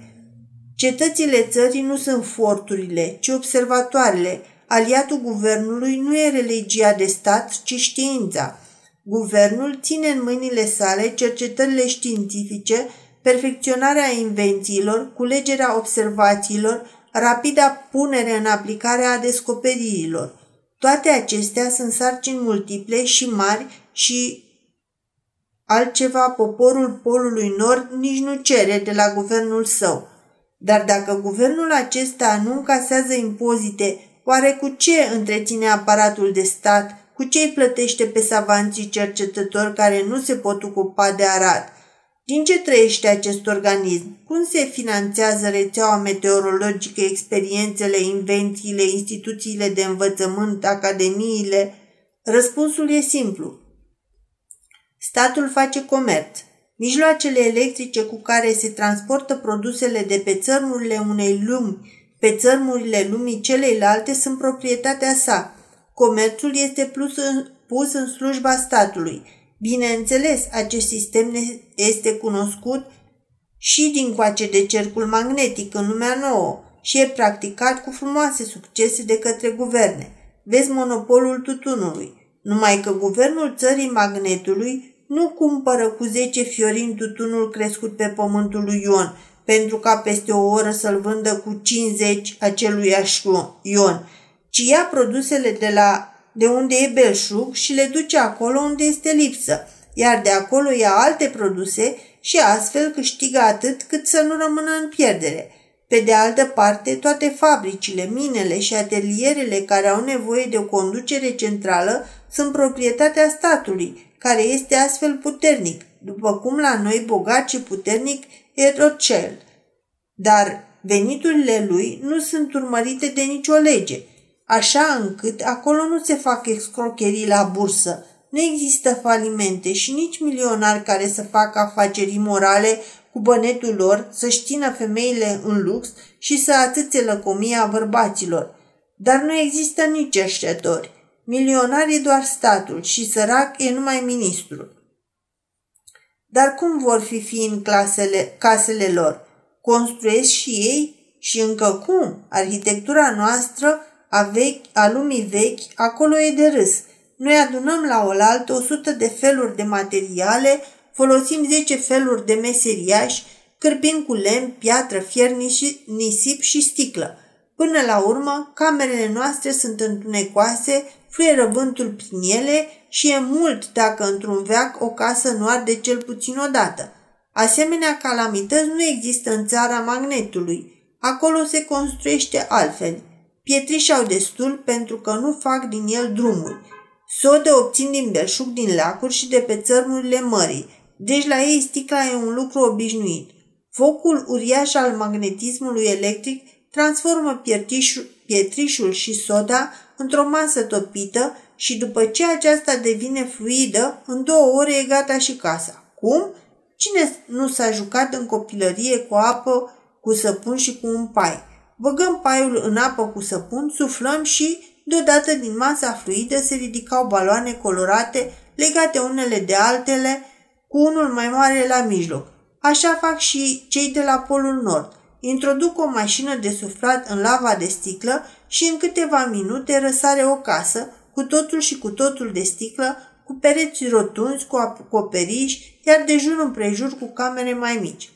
Cetățile țării nu sunt forturile, ci observatoarele. Aliatul guvernului nu e religia de stat, ci știința. Guvernul ține în mâinile sale cercetările științifice, perfecționarea invențiilor, culegerea observațiilor, rapida punere în aplicare a descoperirilor. Toate acestea sunt sarcini multiple și mari și altceva poporul Polului Nord nici nu cere de la guvernul său. Dar dacă guvernul acesta nu încasează impozite, oare cu ce întreține aparatul de stat, cu ce îi plătește pe savanții cercetători care nu se pot ocupa de arat? Din ce trăiește acest organism? Cum se finanțează rețeaua meteorologică, experiențele, invențiile, instituțiile de învățământ, academiile? Răspunsul e simplu. Statul face comerț. Mijloacele electrice cu care se transportă produsele de pe țărmurile unei lumi pe țărmurile lumii celeilalte sunt proprietatea sa. Comerțul este plus în, pus în slujba statului. Bineînțeles, acest sistem este cunoscut și din coace de cercul magnetic în lumea nouă și e practicat cu frumoase succese de către guverne. Vezi monopolul tutunului. Numai că guvernul țării magnetului nu cumpără cu 10 fiorini tutunul crescut pe pământul lui Ion, pentru ca peste o oră să-l vândă cu 50 acelui Ion, ci ia produsele de, la, de unde e belșug și le duce acolo unde este lipsă, iar de acolo ia alte produse și astfel câștigă atât cât să nu rămână în pierdere. Pe de altă parte, toate fabricile, minele și atelierele care au nevoie de o conducere centrală sunt proprietatea statului, care este astfel puternic, după cum la noi bogat și puternic e Rothschild. Dar veniturile lui nu sunt urmărite de nicio lege, așa încât acolo nu se fac excrocherii la bursă, nu există falimente și nici milionari care să facă afaceri morale cu bănetul lor, să-și țină femeile în lux și să atâțe lăcomia bărbaților. Dar nu există nici cerșetori. Milionar e doar statul și sărac e numai ministrul. Dar cum vor fi fi în clasele, casele lor? Construiesc și ei? Și încă cum? Arhitectura noastră a, vechi, a lumii vechi, acolo e de râs. Noi adunăm la oaltă o sută de feluri de materiale, folosim zece feluri de meseriași, cârpim cu lemn, piatră, fier, nisip și sticlă. Până la urmă, camerele noastre sunt întunecoase, fluieră vântul prin ele și e mult dacă într-un veac o casă nu arde cel puțin o dată. Asemenea calamități nu există în țara magnetului. Acolo se construiește altfel. Pietriși au destul pentru că nu fac din el drumuri. Sode obțin din belșug, din lacuri și de pe țărmurile mării. Deci la ei sticla e un lucru obișnuit. Focul uriaș al magnetismului electric transformă pietrișul și soda într-o masă topită și după ce aceasta devine fluidă, în două ore e gata și casa. Cum? Cine nu s-a jucat în copilărie cu apă, cu săpun și cu un pai? Băgăm paiul în apă cu săpun, suflăm și, deodată din masa fluidă, se ridicau baloane colorate, legate unele de altele, cu unul mai mare la mijloc. Așa fac și cei de la Polul Nord. Introduc o mașină de suflat în lava de sticlă și în câteva minute răsare o casă, cu totul și cu totul de sticlă, cu pereți rotunzi, cu acoperiș, iar de jur împrejur cu camere mai mici.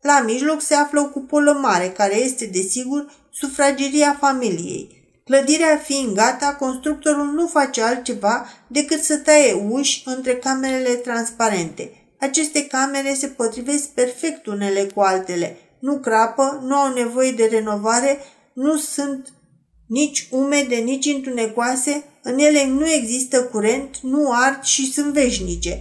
La mijloc se află o cupolă mare, care este, desigur, sufrageria familiei. Clădirea fiind gata, constructorul nu face altceva decât să taie uși între camerele transparente. Aceste camere se potrivesc perfect unele cu altele, nu crapă, nu au nevoie de renovare, nu sunt nici umede, nici întunecoase, în ele nu există curent, nu ard și sunt veșnice.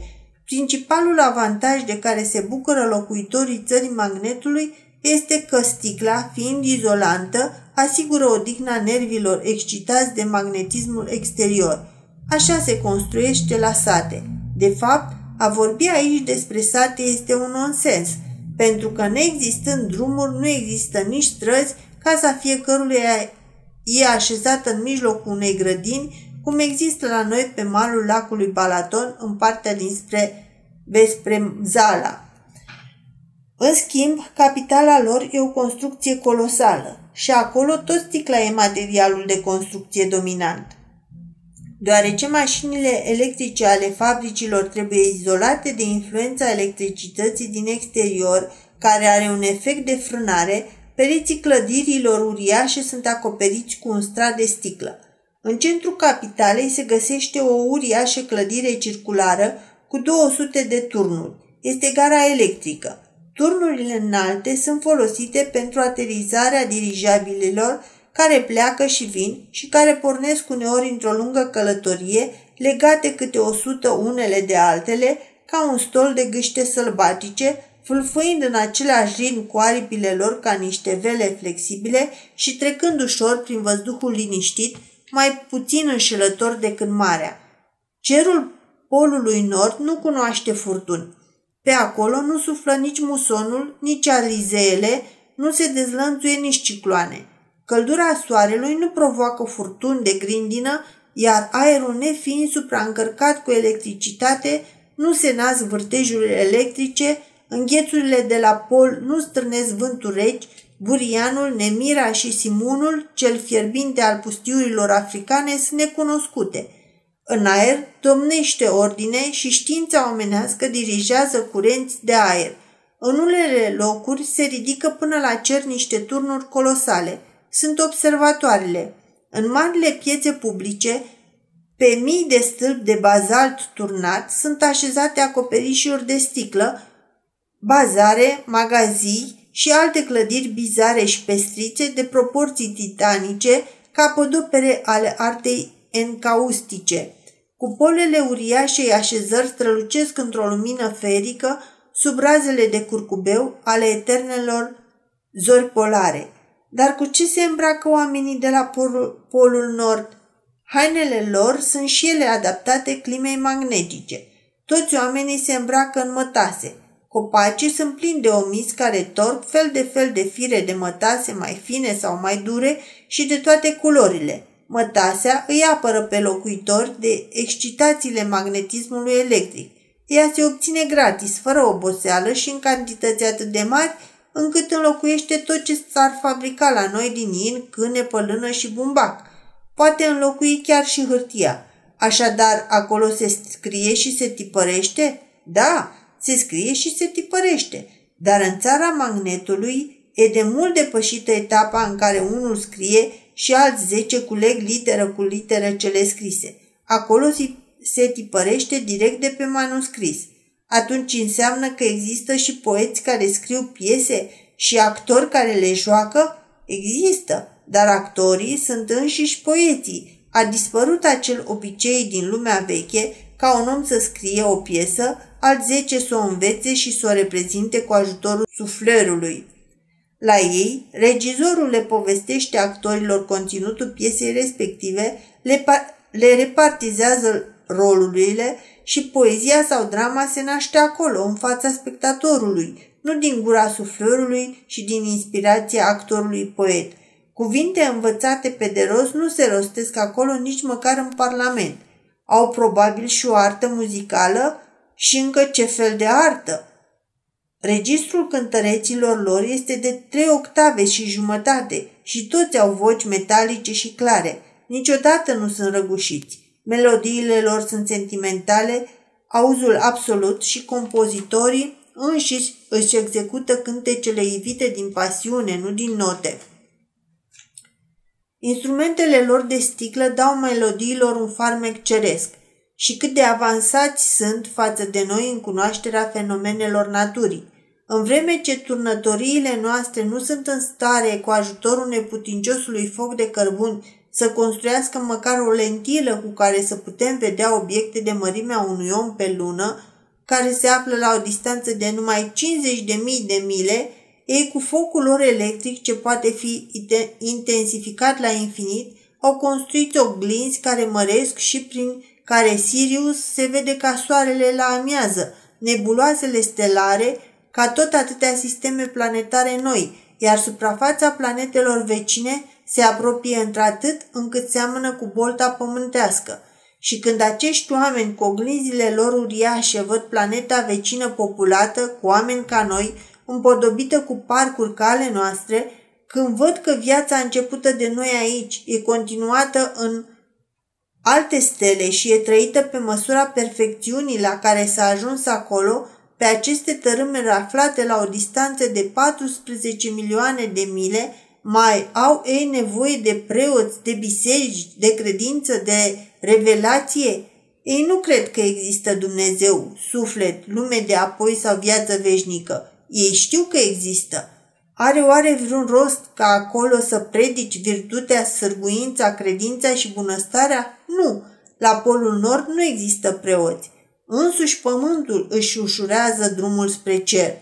Principalul avantaj de care se bucură locuitorii țării magnetului este că sticla, fiind izolantă, asigură odihna nervilor excitați de magnetismul exterior. Așa se construiește la sate. De fapt, a vorbi aici despre sate este un nonsens, pentru că neexistând drumuri, nu există nici străzi, casa fiecărului e așezată în mijlocul unei grădini cum există la noi pe malul lacului Balaton în partea dinspre despre Zala. În schimb, capitala lor e o construcție colosală și acolo tot sticla e materialul de construcție dominant. Deoarece mașinile electrice ale fabricilor trebuie izolate de influența electricității din exterior, care are un efect de frânare, pereții clădirilor uriașe sunt acoperiți cu un strat de sticlă. În centrul capitalei se găsește o uriașă clădire circulară cu 200 de turnuri. Este gara electrică. Turnurile înalte sunt folosite pentru aterizarea dirijabilelor care pleacă și vin și care pornesc uneori într-o lungă călătorie, legate câte o sută unele de altele, ca un stol de gâște sălbatice, fâlfâind în același ritm cu aripile lor ca niște vele flexibile și trecând ușor prin văzduhul liniștit, mai puțin înșelător decât marea. Cerul polului nord nu cunoaște furtuni. Pe acolo nu suflă nici musonul, nici alizeele, nu se dezlănțuie nici cicloane. Căldura soarelui nu provoacă furtuni de grindină, iar aerul nefiind supraîncărcat cu electricitate, nu se nasc vârtejurile electrice, înghețurile de la pol nu strânesc vântul reci, Burianul, Nemira și Simunul, cel fierbinte al pustiurilor africane, sunt necunoscute. În aer domnește ordine și știința omenească dirigează curenți de aer. În unele locuri se ridică până la cer niște turnuri colosale. Sunt observatoarele. În marile piețe publice, pe mii de stâlpi de bazalt turnat sunt așezate acoperișuri de sticlă, bazare, magazii, și alte clădiri bizare și pestrițe de proporții titanice, capodopere ale artei encaustice. Cupolele uriașei așezări strălucesc într-o lumină ferică sub razele de curcubeu ale eternelor zori polare. Dar cu ce se îmbracă oamenii de la polul, polul nord? Hainele lor sunt și ele adaptate climei magnetice. Toți oamenii se îmbracă în mătase. Copacii sunt plini de omiți care torc fel de fel de fire de mătase mai fine sau mai dure și de toate culorile. Mătasea îi apără pe locuitori de excitațiile magnetismului electric. Ea se obține gratis, fără oboseală și în cantități atât de mari încât înlocuiește tot ce s-ar fabrica la noi din in, câne, pălână și bumbac. Poate înlocui chiar și hârtia. Așadar, acolo se scrie și se tipărește? Da, se scrie și se tipărește. Dar în țara magnetului e de mult depășită etapa în care unul scrie și alți zece culeg literă cu literă cele scrise. Acolo se tipărește direct de pe manuscris. Atunci înseamnă că există și poeți care scriu piese și actori care le joacă? Există, dar actorii sunt înșiși poeții. A dispărut acel obicei din lumea veche ca un om să scrie o piesă, alți zece să o învețe și să o reprezinte cu ajutorul suflerului. La ei, regizorul le povestește actorilor conținutul piesei respective, le, le repartizează rolurile și poezia sau drama se naște acolo, în fața spectatorului, nu din gura suflorului și din inspirația actorului poet. Cuvinte învățate pe de rost nu se rostesc acolo nici măcar în parlament. Au probabil și o artă muzicală și încă ce fel de artă. Registrul cântăreților lor este de trei octave și jumătate și toți au voci metalice și clare. Niciodată nu sunt răgușiți. Melodiile lor sunt sentimentale, auzul absolut și compozitorii înșiși își execută cântecele ivite din pasiune, nu din note. Instrumentele lor de sticlă dau melodiilor un farmec ceresc și cât de avansați sunt față de noi în cunoașterea fenomenelor naturii. În vreme ce turnătoriile noastre nu sunt în stare, cu ajutorul neputinciosului foc de cărbuni, să construiască măcar o lentilă cu care să putem vedea obiecte de mărimea unui om pe lună, care se află la o distanță de numai 50.000 de mile, ei cu focul lor electric ce poate fi intensificat la infinit, au construit oglinzi care măresc și prin care Sirius se vede ca soarele la amiază, nebuloasele stelare, ca tot atâtea sisteme planetare noi, iar suprafața planetelor vecine se apropie într-atât încât seamănă cu bolta pământească. Și când acești oameni cu oglinzile lor uriașe văd planeta vecină populată cu oameni ca noi, împodobită cu parcuri ca ale noastre, când văd că viața începută de noi aici e continuată în alte stele și e trăită pe măsura perfecțiunii la care s-a ajuns acolo, pe aceste tărâme aflate la o distanță de 14 milioane de mile, mai au ei nevoie de preoți, de biserici, de credință, de revelație? Ei nu cred că există Dumnezeu, suflet, lume de apoi sau viață veșnică. Ei știu că există. Are oare vreun rost ca acolo să predici virtutea, sârguința, credința și bunăstarea? Nu. La Polul Nord nu există preoți. Însuși pământul își ușurează drumul spre cer.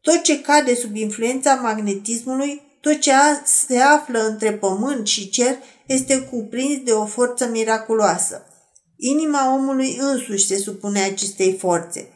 Tot ce cade sub influența magnetismului tot ce se află între pământ și cer este cuprins de o forță miraculoasă. Inima omului însuși se supune acestei forțe.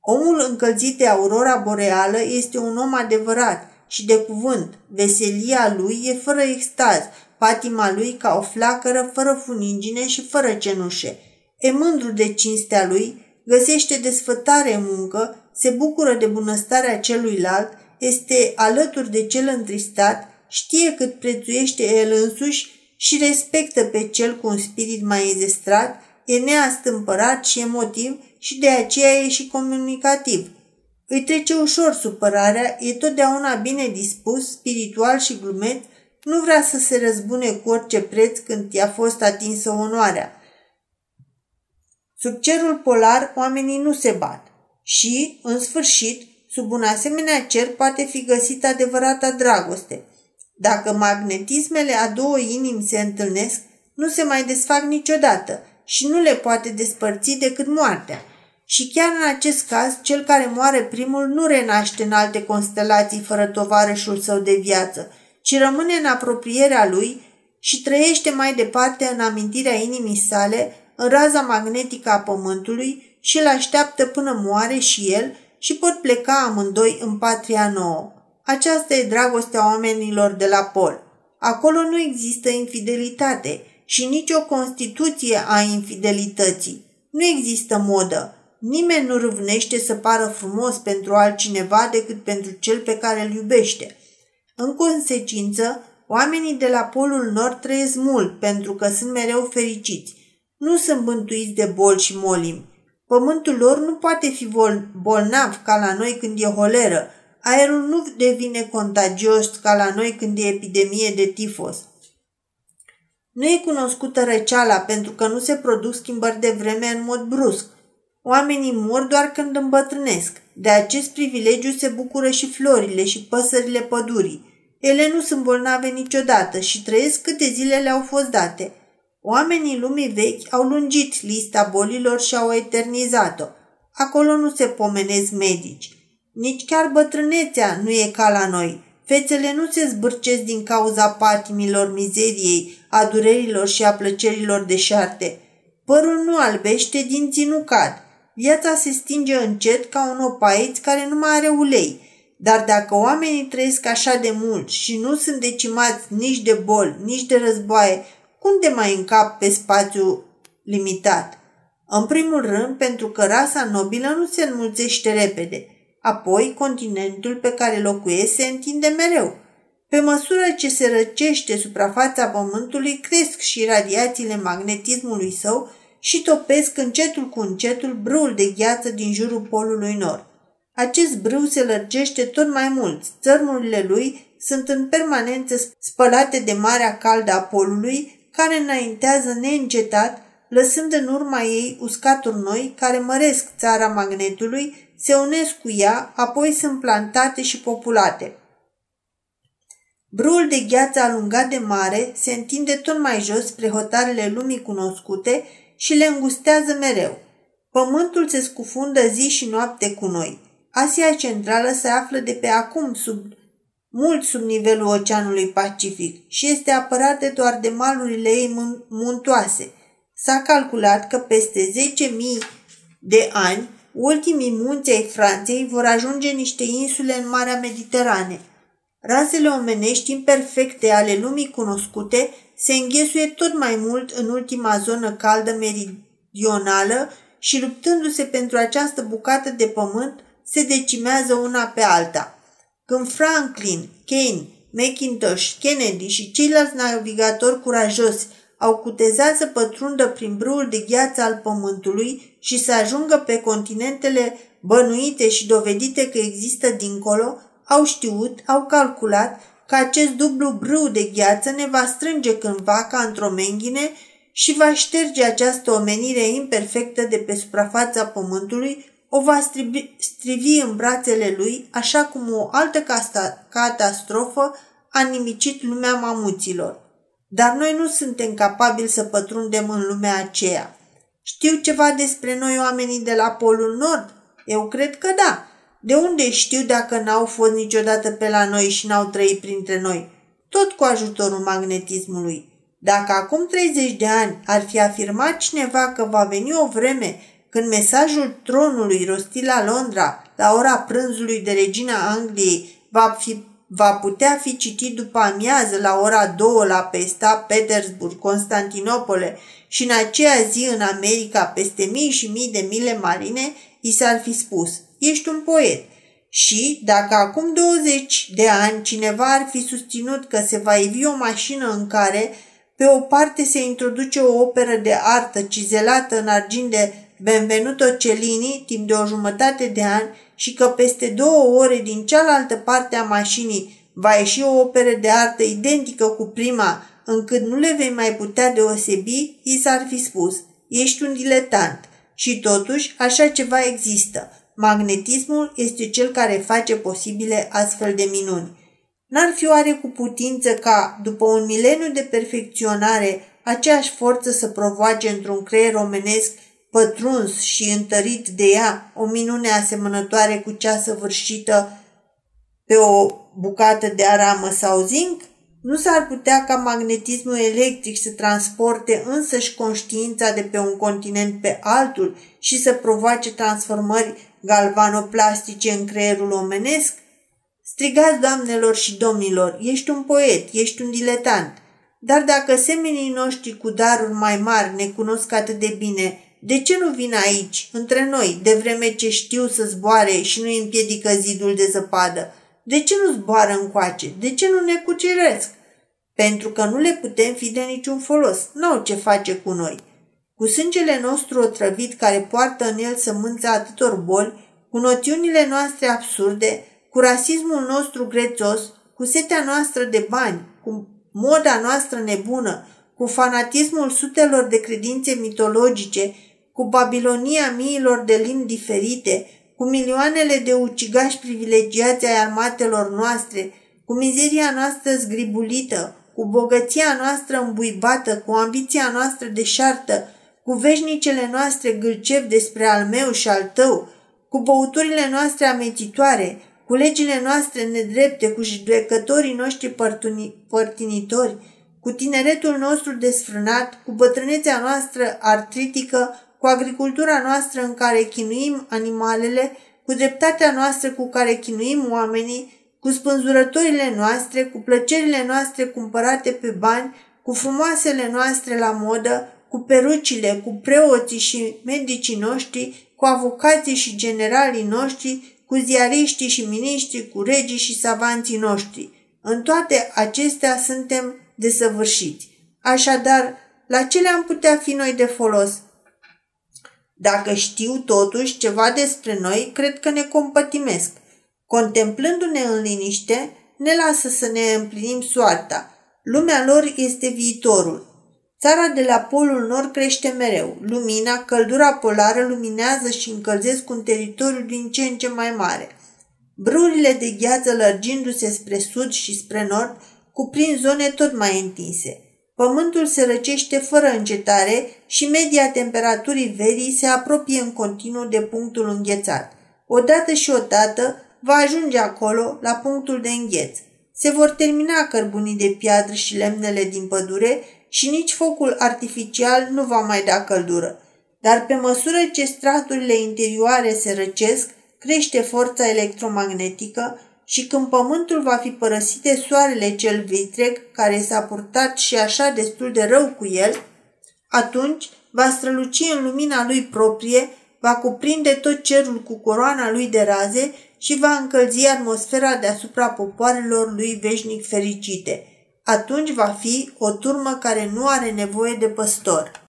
Omul încălzit de aurora boreală este un om adevărat și de cuvânt. Veselia lui e fără extaz, patima lui ca o flacără fără funingine și fără cenușe. E mândru de cinstea lui, găsește desfătare în muncă, se bucură de bunăstarea celuilalt, este alături de cel întristat, știe cât prețuiește el însuși și respectă pe cel cu un spirit mai ezestrat, e neastâmpărat și emotiv și de aceea e și comunicativ. Îi trece ușor supărarea, e totdeauna bine dispus, spiritual și glumet, nu vrea să se răzbune cu orice preț când i-a fost atinsă onoarea. Sub cerul polar oamenii nu se bat și, în sfârșit, Sub un asemenea cer poate fi găsită adevărata dragoste. Dacă magnetismele a două inimi se întâlnesc, nu se mai desfac niciodată și nu le poate despărți decât moartea. Și chiar în acest caz, cel care moare primul nu renaște în alte constelații fără tovarășul său de viață, ci rămâne în apropierea lui și trăiește mai departe în amintirea inimii sale, în raza magnetică a pământului și îl așteaptă până moare și el și pot pleca amândoi în patria nouă. Aceasta e dragostea oamenilor de la pol. Acolo nu există infidelitate și nicio constituție a infidelității. Nu există modă. Nimeni nu râvnește să pară frumos pentru altcineva decât pentru cel pe care îl iubește. În consecință, oamenii de la Polul Nord trăiesc mult pentru că sunt mereu fericiți. Nu sunt bântuiți de boli și molim. Pământul lor nu poate fi bolnav ca la noi când e holeră. Aerul nu devine contagios ca la noi când e epidemie de tifos. Nu e cunoscută răceala pentru că nu se produc schimbări de vreme în mod brusc. Oamenii mor doar când îmbătrânesc. De acest privilegiu se bucură și florile și păsările pădurii. Ele nu sunt bolnave niciodată și trăiesc câte zile le-au fost date. Oamenii lumii vechi au lungit lista bolilor și au eternizat-o. Acolo nu se pomenesc medici. Nici chiar bătrânețea nu e ca la noi. Fețele nu se zbârcesc din cauza patimilor, mizeriei, a durerilor și a plăcerilor deșarte. Părul nu albește, dinții nu cad. Viața se stinge încet ca un opaiț care nu mai are ulei. Dar dacă oamenii trăiesc așa de mult și nu sunt decimați nici de boli, nici de războaie, cum de mai încap pe spațiu limitat? În primul rând, pentru că rasa nobilă nu se înmulțește repede. Apoi, continentul pe care locuiesc se întinde mereu. Pe măsură ce se răcește suprafața pământului, cresc și radiațiile magnetismului său și topesc încetul cu încetul brâul de gheață din jurul polului nord. Acest brâu se lărgește tot mai mult. Țărmurile lui sunt în permanență spălate de marea caldă a polului, care înaintează neîncetat, lăsând în urma ei uscaturi noi care măresc țara magnetului, se unesc cu ea, apoi sunt plantate și populate. Brul de gheață alungat de mare se întinde tot mai jos spre hotarele lumii cunoscute și le îngustează mereu. Pământul se scufundă zi și noapte cu noi. Asia Centrală se află de pe acum sub, mult sub nivelul Oceanului Pacific și este apărată doar de malurile ei muntoase. S-a calculat că peste 10.000 de ani, ultimii munți ai Franței vor ajunge niște insule în Marea Mediterane. Razele omenești imperfecte ale lumii cunoscute se înghesuie tot mai mult în ultima zonă caldă meridională și luptându-se pentru această bucată de pământ, se decimează una pe alta. Când Franklin, Kane, McIntosh, Kennedy și ceilalți navigatori curajoși au cutezat să pătrundă prin brâul de gheață al pământului și să ajungă pe continentele bănuite și dovedite că există dincolo, au știut, au calculat că acest dublu brâu de gheață ne va strânge cândva ca într-o menghine și va șterge această omenire imperfectă de pe suprafața pământului o va strivi, strivi în brațele lui, așa cum o altă catastrofă a nimicit lumea mamuților. Dar noi nu suntem capabili să pătrundem în lumea aceea. Știu ceva despre noi oamenii de la Polul Nord? Eu cred că da. De unde știu dacă n-au fost niciodată pe la noi și n-au trăit printre noi? Tot cu ajutorul magnetismului. Dacă acum 30 de ani ar fi afirmat cineva că va veni o vreme când mesajul tronului rostit la Londra, la ora prânzului de regina Angliei, va, fi, va putea fi citit după amiază la ora 2 la Pesta, Petersburg, Constantinopole și în aceea zi în America peste mii și mii de mile marine, i s-ar fi spus, ești un poet. Și dacă acum 20 de ani cineva ar fi susținut că se va ivi o mașină în care pe o parte se introduce o operă de artă cizelată în argint de Benvenuto Cellini timp de o jumătate de ani și că peste două ore din cealaltă parte a mașinii va ieși o operă de artă identică cu prima, încât nu le vei mai putea deosebi, i s-ar fi spus, ești un diletant. Și totuși, așa ceva există. Magnetismul este cel care face posibile astfel de minuni. N-ar fi oare cu putință ca, după un mileniu de perfecționare, aceeași forță să provoace într-un creier omenesc pătruns și întărit de ea, o minune asemănătoare cu cea săvârșită pe o bucată de aramă sau zinc? Nu s-ar putea ca magnetismul electric să transporte însăși conștiința de pe un continent pe altul și să provoace transformări galvanoplastice în creierul omenesc? Strigați, doamnelor și domnilor, ești un poet, ești un diletant. Dar dacă semenii noștri cu daruri mai mari ne cunosc atât de bine, de ce nu vin aici, între noi, de vreme ce știu să zboare și nu împiedică zidul de zăpadă? De ce nu zboară încoace? De ce nu ne cuceresc? Pentru că nu le putem fi de niciun folos. N-au ce face cu noi. Cu sângele nostru otrăvit care poartă în el sămânța atâtor boli, cu noțiunile noastre absurde, cu rasismul nostru grețos, cu setea noastră de bani, cu moda noastră nebună, cu fanatismul sutelor de credințe mitologice, cu Babilonia miilor de limbi diferite, cu milioanele de ucigași privilegiați ai armatelor noastre, cu mizeria noastră zgribulită, cu bogăția noastră îmbuibată, cu ambiția noastră deșartă, cu veșnicele noastre gâlcev despre al meu și al tău, cu băuturile noastre ametitoare, cu legile noastre nedrepte, cu judecătorii noștri părtuni, părtinitori, cu tineretul nostru desfrânat, cu bătrânețea noastră artritică, cu agricultura noastră în care chinuim animalele, cu dreptatea noastră cu care chinuim oamenii, cu spânzurătorile noastre, cu plăcerile noastre cumpărate pe bani, cu frumoasele noastre la modă, cu perucile, cu preoții și medicii noștri, cu avocații și generalii noștri, cu ziariștii și miniștrii, cu regii și savanții noștri. În toate acestea suntem desăvârșiți. Așadar, la ce le-am putea fi noi de folos? Dacă știu totuși ceva despre noi, cred că ne compătimesc. Contemplându-ne în liniște, ne lasă să ne împlinim soarta. Lumea lor este viitorul. Țara de la polul nord crește mereu. Lumina, căldura polară luminează și încălzesc un teritoriu din ce în ce mai mare. Brurile de gheață lărgindu-se spre sud și spre nord cuprind zone tot mai întinse. Pământul se răcește fără încetare și media temperaturii verii se apropie în continuu de punctul înghețat. Odată și odată va ajunge acolo, la punctul de îngheț. Se vor termina cărbunii de piatră și lemnele din pădure și nici focul artificial nu va mai da căldură. Dar pe măsură ce straturile interioare se răcesc, crește forța electromagnetică și când pământul va fi părăsit de soarele cel vitreg, care s-a purtat și așa destul de rău cu el, atunci va străluci în lumina lui proprie, va cuprinde tot cerul cu coroana lui de raze și va încălzi atmosfera deasupra popoarelor lui veșnic fericite. Atunci va fi o turmă care nu are nevoie de păstor.